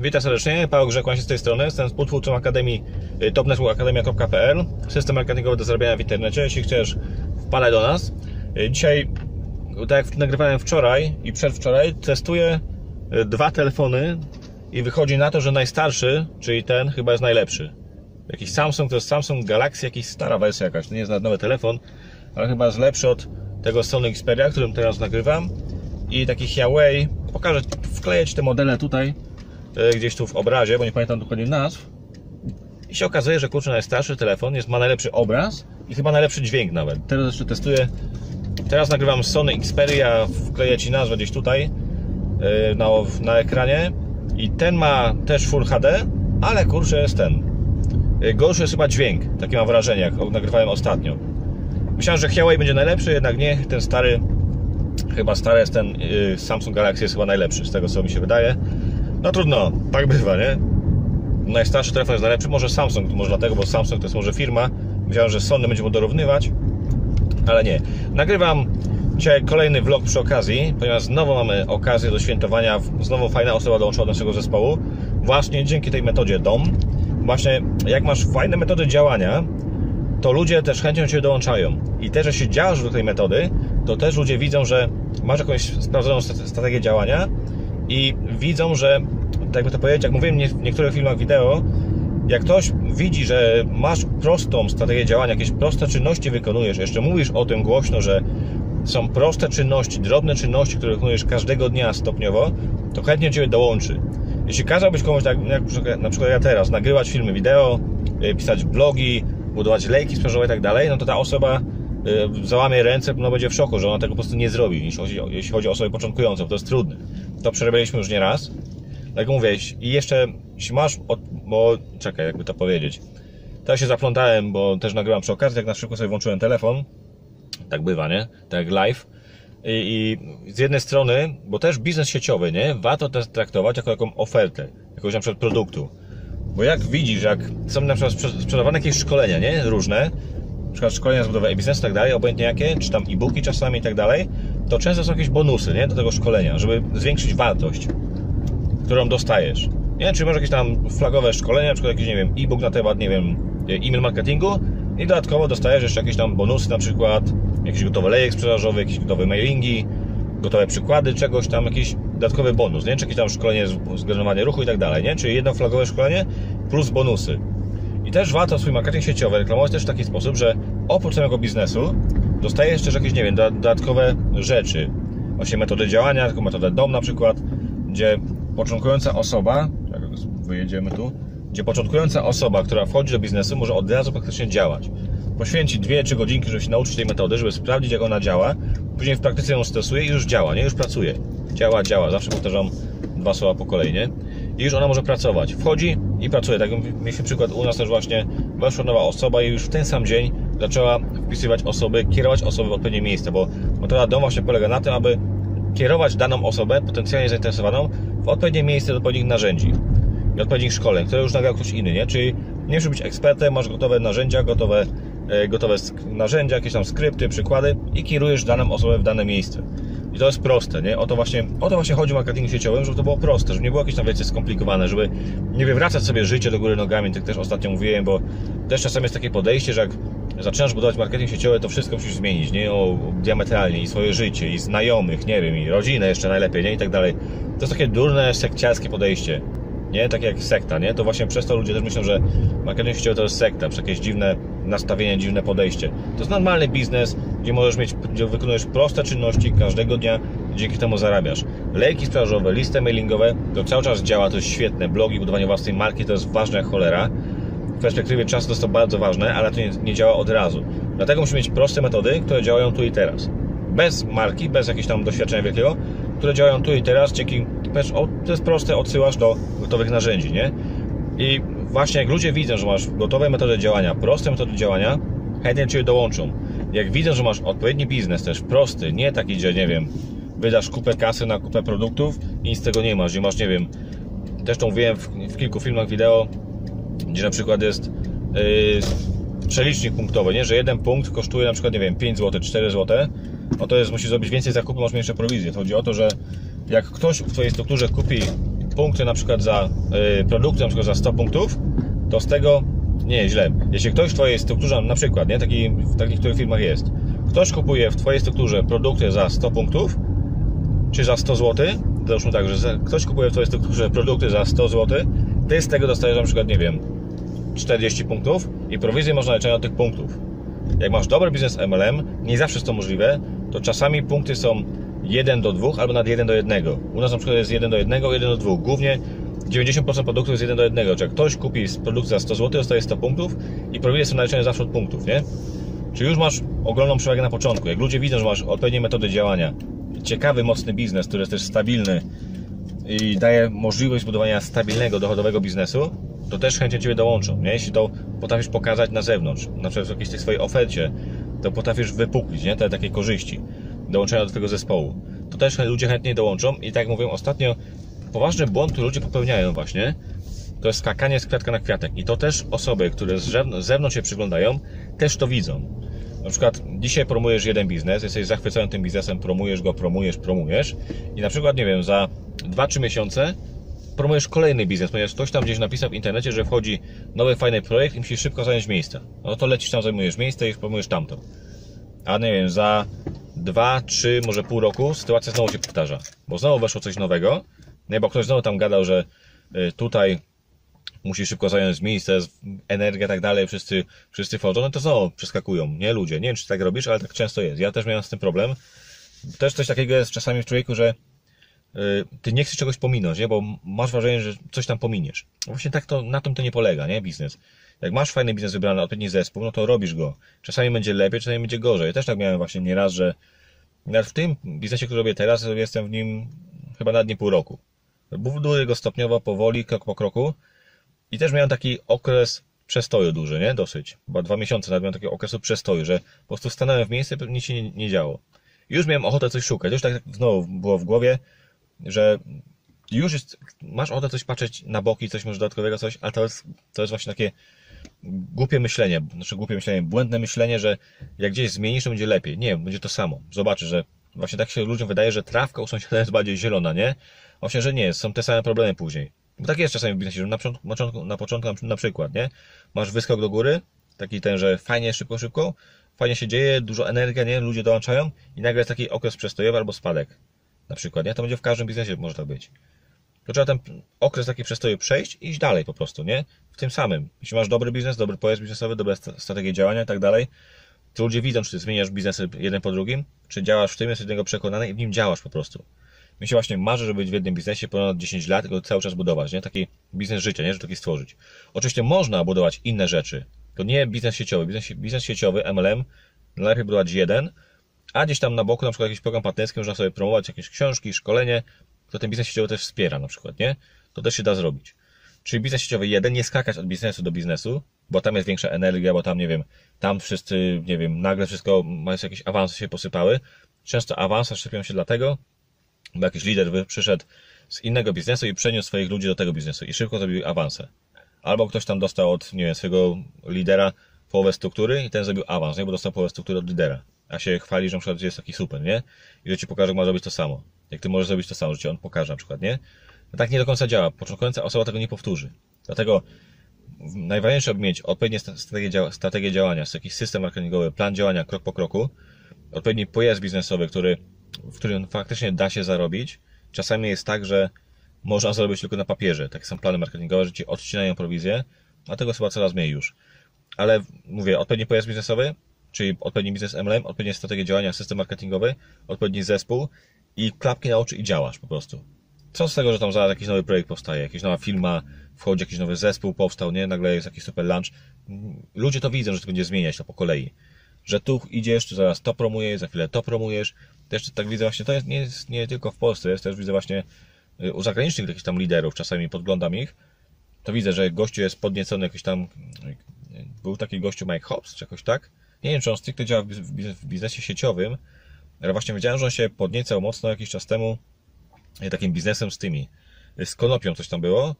Witam serdecznie, Paweł Grzekłan się z tej strony. Jestem współtwórcą Akademii y, topnetworkakademia.pl System marketingowy do zarabiania w internecie. Jeśli chcesz, wpadaj do nas. Y, Dzisiaj, tak jak nagrywałem wczoraj i przedwczoraj, testuję y, dwa telefony i wychodzi na to, że najstarszy, czyli ten, chyba jest najlepszy. Jakiś Samsung, to jest Samsung Galaxy, jakiś stara wersja jakaś, to nie jest nowy telefon, ale chyba jest lepszy od tego Sony Xperia, którym teraz nagrywam i taki Huawei, pokażę, wkleję Ci te modele tutaj gdzieś tu w obrazie, bo nie pamiętam dokładnie nazw i się okazuje, że kurczę najstarszy telefon jest, ma najlepszy obraz i chyba najlepszy dźwięk nawet. Teraz jeszcze testuję, teraz nagrywam Sony Xperia, wkleję Ci nazwę gdzieś tutaj e, na, na ekranie i ten ma też Full HD, ale kurczę jest ten, e, gorszy jest chyba dźwięk, takie mam wrażenie, jak nagrywałem ostatnio. Myślałem, że Huawei będzie najlepszy, jednak nie, ten stary Chyba stary jest ten Samsung Galaxy jest chyba najlepszy, z tego co mi się wydaje. No trudno, tak bywa, nie? Najstarszy telefon jest najlepszy, może Samsung, może dlatego, bo Samsung to jest może firma. Myślałem, że Sony będzie mu dorównywać, ale nie. Nagrywam dzisiaj kolejny vlog przy okazji, ponieważ znowu mamy okazję do świętowania, znowu fajna osoba dołączyła do naszego zespołu. Właśnie dzięki tej metodzie DOM. Właśnie jak masz fajne metody działania, to ludzie też do Ciebie dołączają. I też, że się działasz do tej metody, to też ludzie widzą, że masz jakąś sprawdzoną strategię działania i widzą, że, tak jakby to powiedzieć, jak mówiłem w niektórych filmach wideo, jak ktoś widzi, że masz prostą strategię działania, jakieś proste czynności wykonujesz, jeszcze mówisz o tym głośno, że są proste czynności, drobne czynności, które wykonujesz każdego dnia stopniowo, to chętnie Ciebie dołączy. Jeśli kazałbyś komuś, tak jak na przykład ja teraz, nagrywać filmy wideo, pisać blogi, budować lejki sprzedażowe i tak dalej, no to ta osoba y, załamie ręce, no będzie w szoku, że ona tego po prostu nie zrobi, jeśli chodzi, jeśli chodzi o osoby początkujące, bo to jest trudne. To przerobiliśmy już nie raz. Tak jak mówię, i jeszcze, jeśli masz, od, bo czekaj, jakby to powiedzieć. Teraz się zaplątałem, bo też nagrywam przy okazji, jak na przykład sobie włączyłem telefon, tak bywa, nie? Tak jak live. I, I, z jednej strony, bo też biznes sieciowy, nie? Warto też traktować jako jaką ofertę, jakąś na przykład produktu. Bo jak widzisz, jak są na przykład sprzedawane jakieś szkolenia, nie? Różne, na przykład szkolenia z budowy e-biznesu i tak dalej, obojętnie jakie, czy tam e-booki czasami i tak dalej, to często są jakieś bonusy, nie? Do tego szkolenia, żeby zwiększyć wartość, którą dostajesz. Nie? Czy może jakieś tam flagowe szkolenia, na przykład jakiś, nie wiem, e-book na temat, nie wiem, e-mail marketingu i dodatkowo dostajesz jeszcze jakieś tam bonusy, na przykład jakiś gotowy lejek sprzedażowy, jakieś gotowe mailingi, gotowe przykłady czegoś tam, jakiś dodatkowy bonus, nie? Czy jakieś tam szkolenie z ruchu i tak dalej, nie? Czyli jedno flagowe szkolenie plus bonusy. I też warto swój marketing sieciowy reklamować też w taki sposób, że oprócz samego biznesu dostajesz też jakieś, nie wiem, dodatkowe rzeczy. Właśnie metody działania, taką metodę DOM na przykład, gdzie początkująca osoba, jak wyjedziemy tu, gdzie początkująca osoba, która wchodzi do biznesu, może od razu praktycznie działać. Poświęci 2-3 godzinki, żeby się nauczyć tej metody, żeby sprawdzić, jak ona działa, później w praktyce ją stosuje i już działa, nie? Już pracuje. Działa, działa. Zawsze powtarzam dwa słowa po kolei, nie? I już ona może pracować. Wchodzi i pracuje. Tak mieliśmy przykład u nas też właśnie weszła nowa osoba i już w ten sam dzień zaczęła wpisywać osoby, kierować osoby w odpowiednie miejsce, bo metoda DOM właśnie polega na tym, aby kierować daną osobę, potencjalnie zainteresowaną, w odpowiednie miejsce do odpowiednich narzędzi i odpowiednich szkoleń, które już nagrał ktoś inny, nie? Czyli nie musisz być ekspertem, masz gotowe narzędzia, gotowe, e, gotowe narzędzia, jakieś tam skrypty, przykłady i kierujesz daną osobę w dane miejsce. I to jest proste, nie? O to właśnie, o to właśnie chodzi w marketingu sieciowym, żeby to było proste, żeby nie było jakieś tam wiecie skomplikowane, żeby nie wywracać sobie życie do góry nogami, tak też ostatnio mówiłem, bo też czasem jest takie podejście, że jak zaczynasz budować marketing sieciowy, to wszystko musisz zmienić, nie? O, diametralnie i swoje życie, i znajomych, nie wiem, i rodzinę jeszcze najlepiej, nie? I tak dalej. To jest takie durne, sekciarskie podejście nie? Tak jak sekta, nie? To właśnie przez to ludzie też myślą, że marketing sieciowy to jest sekta, przez jakieś dziwne nastawienie, dziwne podejście. To jest normalny biznes, gdzie możesz mieć, gdzie wykonujesz proste czynności każdego dnia, dzięki temu zarabiasz. Lejki sprzedażowe, listy mailingowe, to cały czas działa, to jest świetne. Blogi, budowanie własnej marki to jest ważne jak cholera. Perspektywie czasu jest to bardzo ważne, ale to nie, nie działa od razu. Dlatego musimy mieć proste metody, które działają tu i teraz. Bez marki, bez jakiegoś tam doświadczenia wielkiego, które działają tu i teraz, dzięki, to jest proste, odsyłasz do gotowych narzędzi, nie? I właśnie jak ludzie widzą, że masz gotowe metody działania, proste metody działania, chętnie Cię dołączą. Jak widzą, że masz odpowiedni biznes też, prosty, nie taki, gdzie, nie wiem, wydasz kupę kasy na kupę produktów i nic z tego nie masz, gdzie masz, nie wiem, też to mówiłem w, w kilku filmach wideo, gdzie na przykład jest yy, przelicznik punktowy, nie? że jeden punkt kosztuje na przykład, nie wiem, 5 zł, 4 zł, no to jest, musisz zrobić więcej zakupów, masz mniejsze prowizje. Chodzi o to, że jak ktoś w Twojej strukturze kupi punkty na przykład za y, produkty, na przykład za 100 punktów, to z tego, nie, źle, jeśli ktoś w Twojej strukturze, na przykład, nie, taki, w takich niektórych firmach jest, ktoś kupuje w Twojej strukturze produkty za 100 punktów, czy za 100 zł, załóżmy tak, że ktoś kupuje w Twojej strukturze produkty za 100 zł, Ty z tego dostajesz na przykład, nie wiem, 40 punktów i prowizję można liczyć od tych punktów. Jak masz dobry biznes MLM, nie zawsze jest to możliwe, to czasami punkty są 1 do 2 albo nad 1 do 1. U nas na przykład jest 1 do 1, 1 do 2. Głównie 90% produktów jest 1 do 1. Czyli jak ktoś kupi produkt za 100 zł, dostaje 100 punktów i prowizje są naliczone zawsze od punktów, nie? Czyli już masz ogromną przewagę na początku. Jak ludzie widzą, że masz odpowiednie metody działania, ciekawy, mocny biznes, który jest też stabilny i daje możliwość zbudowania stabilnego, dochodowego biznesu, to też chętnie Ciebie dołączą. Nie? Jeśli to potrafisz pokazać na zewnątrz, na przykład w jakiejś tej swojej ofercie, to potrafisz wypuklić nie? te takie korzyści dołączenia do Twojego zespołu. To też ludzie chętnie dołączą i tak jak mówiłem ostatnio, poważny błąd, który ludzie popełniają właśnie, to jest skakanie z kwiatka na kwiatek. I to też osoby, które z zewnątrz się przyglądają, też to widzą. Na przykład dzisiaj promujesz jeden biznes, jesteś zachwycony tym biznesem, promujesz go, promujesz, promujesz i na przykład, nie wiem, za 2-3 miesiące promujesz kolejny biznes, ponieważ ktoś tam gdzieś napisał w internecie, że wchodzi nowy, fajny projekt i musisz szybko zająć miejsce. No to lecisz tam, zajmujesz miejsce i promujesz tamto. A nie wiem, za 2, 3, może pół roku sytuacja znowu się powtarza, bo znowu weszło coś nowego, nie, bo ktoś znowu tam gadał, że y, tutaj musi szybko zająć miejsce, energia tak dalej, wszyscy, wszyscy wchodzą, no to znowu przeskakują, nie ludzie. Nie wiem, czy tak robisz, ale tak często jest. Ja też miałem z tym problem. Też coś takiego jest czasami w człowieku, że y, ty nie chcesz czegoś pominąć, nie? bo masz wrażenie, że coś tam pominiesz. Właśnie tak to, na tym to nie polega, nie? Biznes. Jak masz fajny biznes wybrany, odpowiedni zespół, no to robisz go. Czasami będzie lepiej, czasami będzie gorzej. Ja też tak miałem właśnie nieraz, że nawet w tym biznesie, który robię teraz, jestem w nim chyba nawet nie pół roku. Buduję go stopniowo, powoli, krok po kroku, i też miałem taki okres przestoju duży, nie? Dosyć. Chyba dwa miesiące nawet miałem takiego okresu przestoju, że po prostu stanąłem w miejscu i nic się nie, nie działo. Już miałem ochotę coś szukać. Już tak znowu było w głowie, że już jest, masz ochotę coś patrzeć na boki, coś może dodatkowego, coś, ale to jest, to jest właśnie takie głupie myślenie, znaczy głupie myślenie, błędne myślenie, że jak gdzieś zmienisz, to będzie lepiej. Nie, będzie to samo. Zobaczysz, że właśnie tak się ludziom wydaje, że trawka u sąsiada jest bardziej zielona, nie? Właśnie, że nie, są te same problemy później. Bo tak jest czasami w biznesie, że na początku, na początku na przykład, nie? Masz wyskok do góry, taki ten, że fajnie, szybko, szybko, fajnie się dzieje, dużo energia, nie? Ludzie dołączają i nagle jest taki okres przestojowy albo spadek. Na przykład, nie? To będzie w każdym biznesie może tak być. To trzeba ten okres taki przestoju przejść i iść dalej po prostu, nie? W tym samym. Jeśli masz dobry biznes, dobry pojazd biznesowy, dobre strategie działania i tak dalej, to ludzie widzą, czy ty zmieniasz biznes jeden po drugim, czy działasz w tym, jesteś do niego przekonany i w nim działasz po prostu mi się właśnie marzy, żeby być w jednym biznesie ponad 10 lat i go cały czas budować, nie? Taki biznes życia, nie? Żeby taki stworzyć. Oczywiście można budować inne rzeczy. To nie biznes sieciowy. Biznes, biznes sieciowy, MLM, najlepiej budować jeden, a gdzieś tam na boku na przykład jakiś program partnerski, można sobie promować jakieś książki, szkolenie, to ten biznes sieciowy też wspiera na przykład, nie? To też się da zrobić. Czyli biznes sieciowy jeden, nie skakać od biznesu do biznesu, bo tam jest większa energia, bo tam, nie wiem, tam wszyscy, nie wiem, nagle wszystko, mają jakieś awanse się posypały. Często awanse szczepią się dlatego, bo jakiś lider przyszedł z innego biznesu i przeniósł swoich ludzi do tego biznesu i szybko zrobił awanse. Albo ktoś tam dostał od, nie wiem, swojego lidera połowę struktury i ten zrobił awans, nie? bo dostał połowę struktury od lidera. A się chwali, że na przykład jest taki super, nie? I że ci pokaże, jak ma zrobić to samo. Jak ty możesz zrobić to samo, że ci on pokaże na przykład, nie? No tak nie do końca działa. Początkująca osoba tego nie powtórzy. Dlatego najważniejsze, aby mieć odpowiednie strategie, działa, strategie działania, jakiś system marketingowy, plan działania krok po kroku, odpowiedni pojazd biznesowy, który w którym faktycznie da się zarobić. Czasami jest tak, że można zarobić tylko na papierze. Takie są plany marketingowe, że ci odcinają prowizję, a tego chyba coraz mniej już. Ale mówię, odpowiedni pojazd biznesowy, czyli odpowiedni biznes MLM, odpowiednia strategia działania, system marketingowy, odpowiedni zespół i klapki na oczy i działasz po prostu. Co z tego, że tam zaraz jakiś nowy projekt powstaje, jakaś nowa firma, wchodzi jakiś nowy zespół, powstał, nie? Nagle jest jakiś super lunch. Ludzie to widzą, że to będzie zmieniać to po kolei. Że tu idziesz, tu zaraz to promujesz, za chwilę to promujesz, też tak widzę właśnie, to jest, nie jest nie tylko w Polsce, jest też widzę właśnie y, u zagranicznych jakichś tam liderów, czasami podglądam ich, to widzę, że gościu jest podniecony jakiś tam, y, był taki gościu Mike Hobbs, czy jakoś tak, nie wiem, czy on stricte działa w biznesie sieciowym, ale właśnie wiedziałem, że on się podniecał mocno jakiś czas temu y, takim biznesem z tymi, z konopią coś tam było,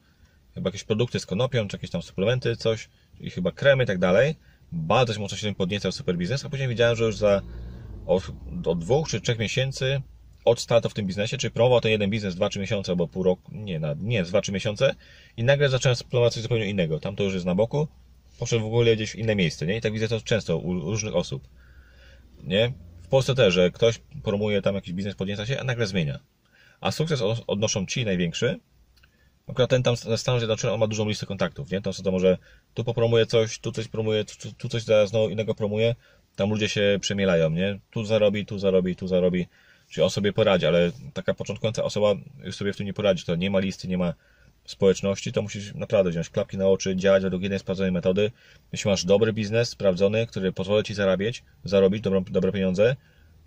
chyba jakieś produkty z konopią, czy jakieś tam suplementy, coś, i chyba kremy i tak dalej. Bardzo mocno się tym podniecał super biznes, a później widziałem, że już za od, od dwóch czy trzech miesięcy od startu w tym biznesie, czyli promował ten jeden biznes 2-3 miesiące albo pół roku, nie, na, nie, 2-3 miesiące i nagle zacząłem promować coś zupełnie innego. Tam to już jest na boku, poszedł w ogóle gdzieś w inne miejsce, nie? I tak widzę to często u różnych osób, nie? W Polsce też, że ktoś promuje tam jakiś biznes, podnieca się, a nagle zmienia. A sukces odnoszą ci największy, Akurat ten tam ze Stanów Zjednoczonych on ma dużą listę kontaktów, nie? Tam to może tu popromuje coś, tu coś promuje, tu, tu coś zaraz znowu innego promuje. Tam ludzie się przemielają, nie? Tu zarobi, tu zarobi, tu zarobi. Czyli on sobie poradzi, ale taka początkująca osoba już sobie w tym nie poradzi. To nie ma listy, nie ma społeczności, to musisz naprawdę wziąć klapki na oczy, działać według jednej sprawdzonej metody. Jeśli masz dobry biznes, sprawdzony, który pozwoli Ci zarabiać, zarobić dobre, dobre pieniądze,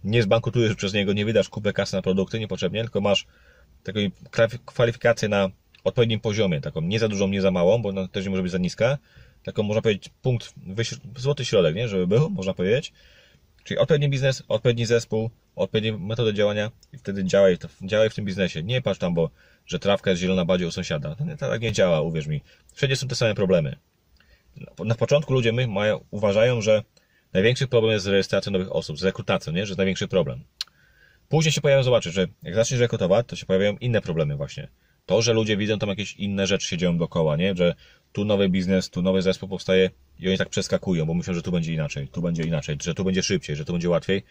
nie zbankrutujesz przez niego, nie wydasz kupę kasy na produkty niepotrzebnie, tylko masz taką kwalifikację na odpowiednim poziomie, taką nie za dużą, nie za małą, bo ona też nie może być za niska, taką można powiedzieć punkt, złoty środek, nie, żeby był, można powiedzieć. Czyli odpowiedni biznes, odpowiedni zespół, odpowiednie metody działania i wtedy działaj, działaj w tym biznesie. Nie patrz tam, bo że trawka jest zielona bardziej u sąsiada. To, nie, to tak nie działa, uwierz mi. Wszędzie są te same problemy. Na początku ludzie my mają, uważają, że największy problem jest z rejestracją nowych osób, z rekrutacją, nie? że jest największy problem. Później się pojawią, zobaczysz, że jak zaczniesz rekrutować, to się pojawiają inne problemy właśnie. To, że ludzie widzą tam jakieś inne rzeczy się dzieją dookoła, nie? Że tu nowy biznes, tu nowy zespół powstaje i oni tak przeskakują, bo myślą, że tu będzie inaczej, tu będzie inaczej, że tu będzie szybciej, że tu będzie łatwiej.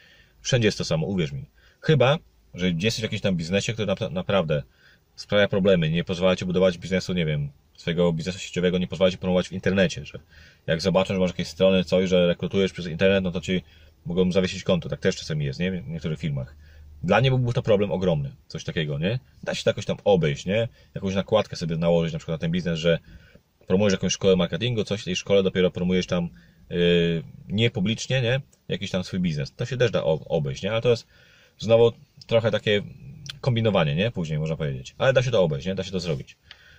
Wszędzie jest to samo, uwierz mi. Chyba, że jesteś w jakimś tam biznesie, który naprawdę sprawia problemy, nie pozwala ci budować biznesu, nie wiem, swojego biznesu sieciowego, nie pozwala ci promować w internecie, że jak zobaczą, że masz jakieś strony, coś, że rekrutujesz przez internet, no to ci mogą zawiesić konto. Tak też czasami jest, nie? W niektórych firmach. Dla mnie byłby to problem ogromny, coś takiego, nie? Da się to jakoś tam obejść, nie? Jakąś nakładkę sobie nałożyć na przykład na ten biznes, że promujesz jakąś szkołę marketingu, coś w tej szkole dopiero promujesz tam yy, nie publicznie, nie? Jakiś tam swój biznes. To się też da obejść, nie? Ale to jest znowu trochę takie kombinowanie, nie? Później można powiedzieć. Ale da się to obejść, nie? Da się to zrobić.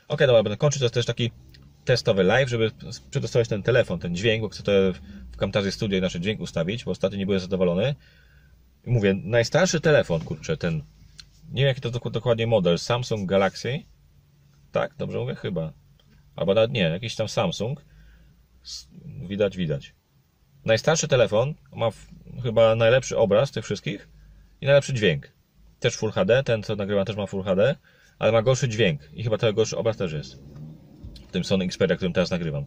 Ok, dobra, będę kończyć. To jest też taki testowy live, żeby przetestować ten telefon, ten dźwięk, bo chcę to w Camtasia Studio nasz dźwięk ustawić, bo ostatnio nie byłem zadowolony. Mówię, najstarszy telefon, kurczę, ten, nie wiem jaki to dokładnie model, Samsung Galaxy, tak, dobrze mówię? Chyba. Albo nawet nie, jakiś tam Samsung, widać, widać. Najstarszy telefon ma chyba najlepszy obraz tych wszystkich i najlepszy dźwięk. Też Full HD, ten co nagrywam też ma Full HD, ale ma gorszy dźwięk i chyba tego gorszy obraz też jest. W tym Sony Xperia, którym teraz nagrywam.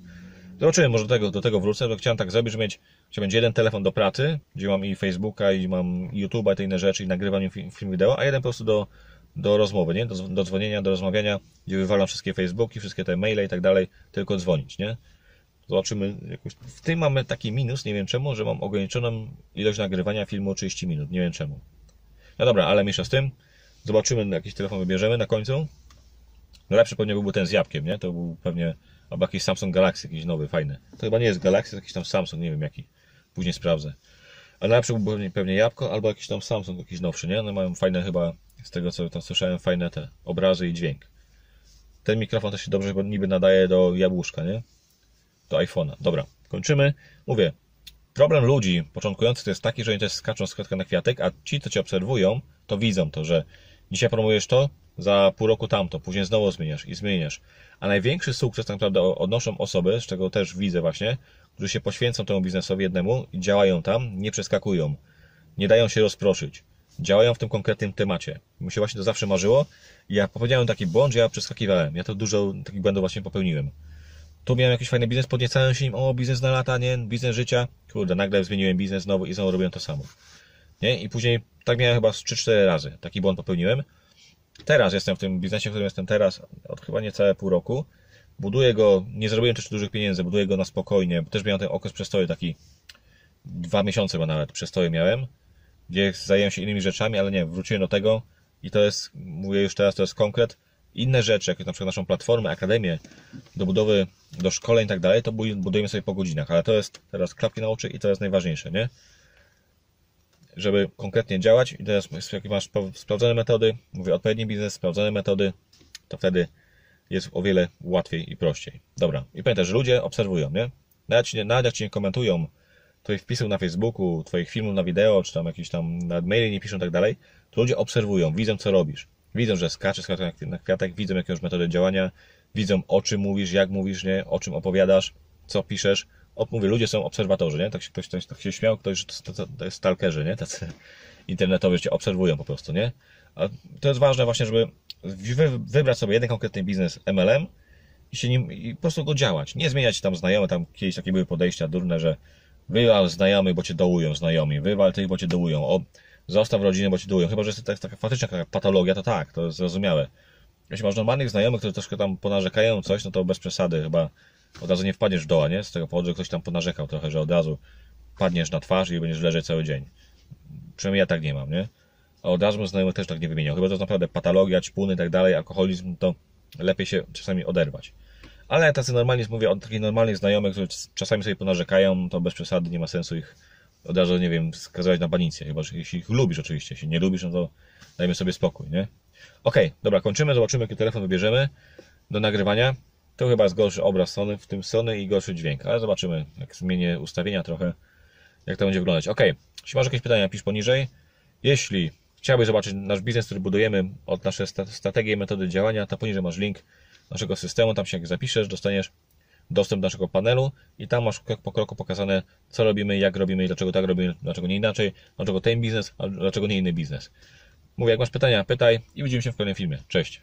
Zobaczymy, może do tego, do tego wrócę, bo chciałem tak zrobić, że mieć, że będzie jeden telefon do pracy, gdzie mam i Facebooka, i mam YouTube'a, i te inne rzeczy, i nagrywam film, film wideo, a jeden po prostu do, do rozmowy, nie? Do, do dzwonienia, do rozmawiania, gdzie wywalam wszystkie Facebooki, wszystkie te maile i tak dalej, tylko dzwonić, nie? Zobaczymy. Jakoś... W tym mamy taki minus, nie wiem czemu, że mam ograniczoną ilość nagrywania filmu 30 minut, nie wiem czemu. No dobra, ale mniejsza z tym. Zobaczymy, jakiś telefon wybierzemy na końcu. Najlepszy pewnie byłby ten z jabłkiem, nie? To był pewnie Albo jakiś Samsung Galaxy, jakiś nowy, fajny. To chyba nie jest Galaxy, to jakiś tam Samsung, nie wiem jaki. Później sprawdzę. Ale najlepszy był pewnie, pewnie jabłko, albo jakiś tam Samsung, jakiś nowszy, nie? One mają fajne chyba, z tego co tam słyszałem, fajne te obrazy i dźwięk. Ten mikrofon też się dobrze bo niby nadaje do jabłuszka, nie? Do iPhone'a. Dobra, kończymy. Mówię, problem ludzi początkujących to jest taki, że oni też skaczą z na kwiatek, a ci, co cię obserwują, to widzą to, że dzisiaj promujesz to, za pół roku tamto, później znowu zmieniasz i zmieniasz. A największy sukces tak naprawdę odnoszą osoby, z czego też widzę właśnie, którzy się poświęcą temu biznesowi jednemu i działają tam, nie przeskakują, nie dają się rozproszyć, działają w tym konkretnym temacie. Mi się właśnie to zawsze marzyło ja powiedziałem taki błąd, że ja przeskakiwałem. Ja to dużo takich błędów właśnie popełniłem. Tu miałem jakiś fajny biznes, podniecałem się nim, o biznes na lata, nie, biznes życia. Kurde, nagle zmieniłem biznes znowu i znowu robiłem to samo. Nie? I później tak miałem chyba 3-4 razy. Taki błąd popełniłem. Teraz jestem w tym biznesie, w którym jestem teraz, od chyba niecałe pół roku. Buduję go, nie zrobiłem też dużych pieniędzy, buduję go na spokojnie. Też miałem ten okres przestoju, taki dwa miesiące chyba nawet przestoju miałem, gdzie zajęłem się innymi rzeczami, ale nie, wróciłem do tego i to jest, mówię już teraz, to jest konkret. Inne rzeczy, jak na przykład naszą platformę, akademię do budowy, do szkoleń i tak dalej, to budujemy sobie po godzinach, ale to jest teraz klapki na oczy i to jest najważniejsze, nie? Żeby konkretnie działać i teraz jak masz sprawdzone metody, mówię odpowiedni biznes, sprawdzone metody, to wtedy jest o wiele łatwiej i prościej. Dobra. I pamiętaj, że ludzie obserwują, nie? Nawet, nawet jak Ci nie komentują Twoich wpisów na Facebooku, Twoich filmów na wideo, czy tam jakieś tam maile nie piszą i tak dalej, to ludzie obserwują, widzą co robisz. Widzą, że skaczesz na kwiatek, widzą jakąś metodę działania, widzą o czym mówisz, jak mówisz, nie? O czym opowiadasz, co piszesz, mówię, ludzie są obserwatorzy, nie? Tak się, ktoś, ktoś tak się śmiał, ktoś, to, to, to jest stalkerzy, nie? Tacy internetowi cię obserwują po prostu, nie? A to jest ważne właśnie, żeby wy, wybrać sobie jeden konkretny biznes MLM i się nim i po prostu go działać. Nie zmieniać tam znajome, tam kiedyś takie były podejścia durne, że wywal znajomych, bo cię dołują znajomi, wywal tych, bo cię dołują, o, zostaw rodzinę, bo cię dołują. Chyba, że jest taka, taka faktyczna patologia, to tak, to jest zrozumiałe. Jeśli masz normalnych znajomych, którzy troszkę tam ponarzekają coś, no to bez przesady chyba od razu nie wpadniesz w doła, nie? Z tego powodu, że ktoś tam ponarzekał trochę, że od razu padniesz na twarz i będziesz leżeć cały dzień. Przynajmniej ja tak nie mam, nie? A od razu znajomych też tak nie wymieniał. Chyba to jest naprawdę patologia, ćpuny i tak dalej, alkoholizm, to lepiej się czasami oderwać. Ale tacy normalni, mówię o takich normalnych znajomych, którzy czasami sobie ponarzekają, to bez przesady nie ma sensu ich od razu, nie wiem, skazywać na banicję. Chyba, że jeśli ich lubisz oczywiście. Jeśli nie lubisz, no to dajmy sobie spokój, nie? Okej, dobra, kończymy, zobaczymy jaki telefon wybierzemy do nagrywania. To chyba jest gorszy obraz Sony, w tym Sony i gorszy dźwięk, ale zobaczymy, jak zmienię ustawienia trochę, jak to będzie wyglądać. Ok, jeśli masz jakieś pytania, pisz poniżej. Jeśli chciałbyś zobaczyć nasz biznes, który budujemy, od nasze sta- strategie i metody działania, to poniżej masz link naszego systemu, tam się jak zapiszesz, dostaniesz dostęp do naszego panelu i tam masz krok po kroku pokazane, co robimy, jak robimy dlaczego tak robimy, dlaczego nie inaczej, dlaczego ten biznes, a dlaczego nie inny biznes. Mówię, jak masz pytania, pytaj i widzimy się w kolejnym filmie. Cześć!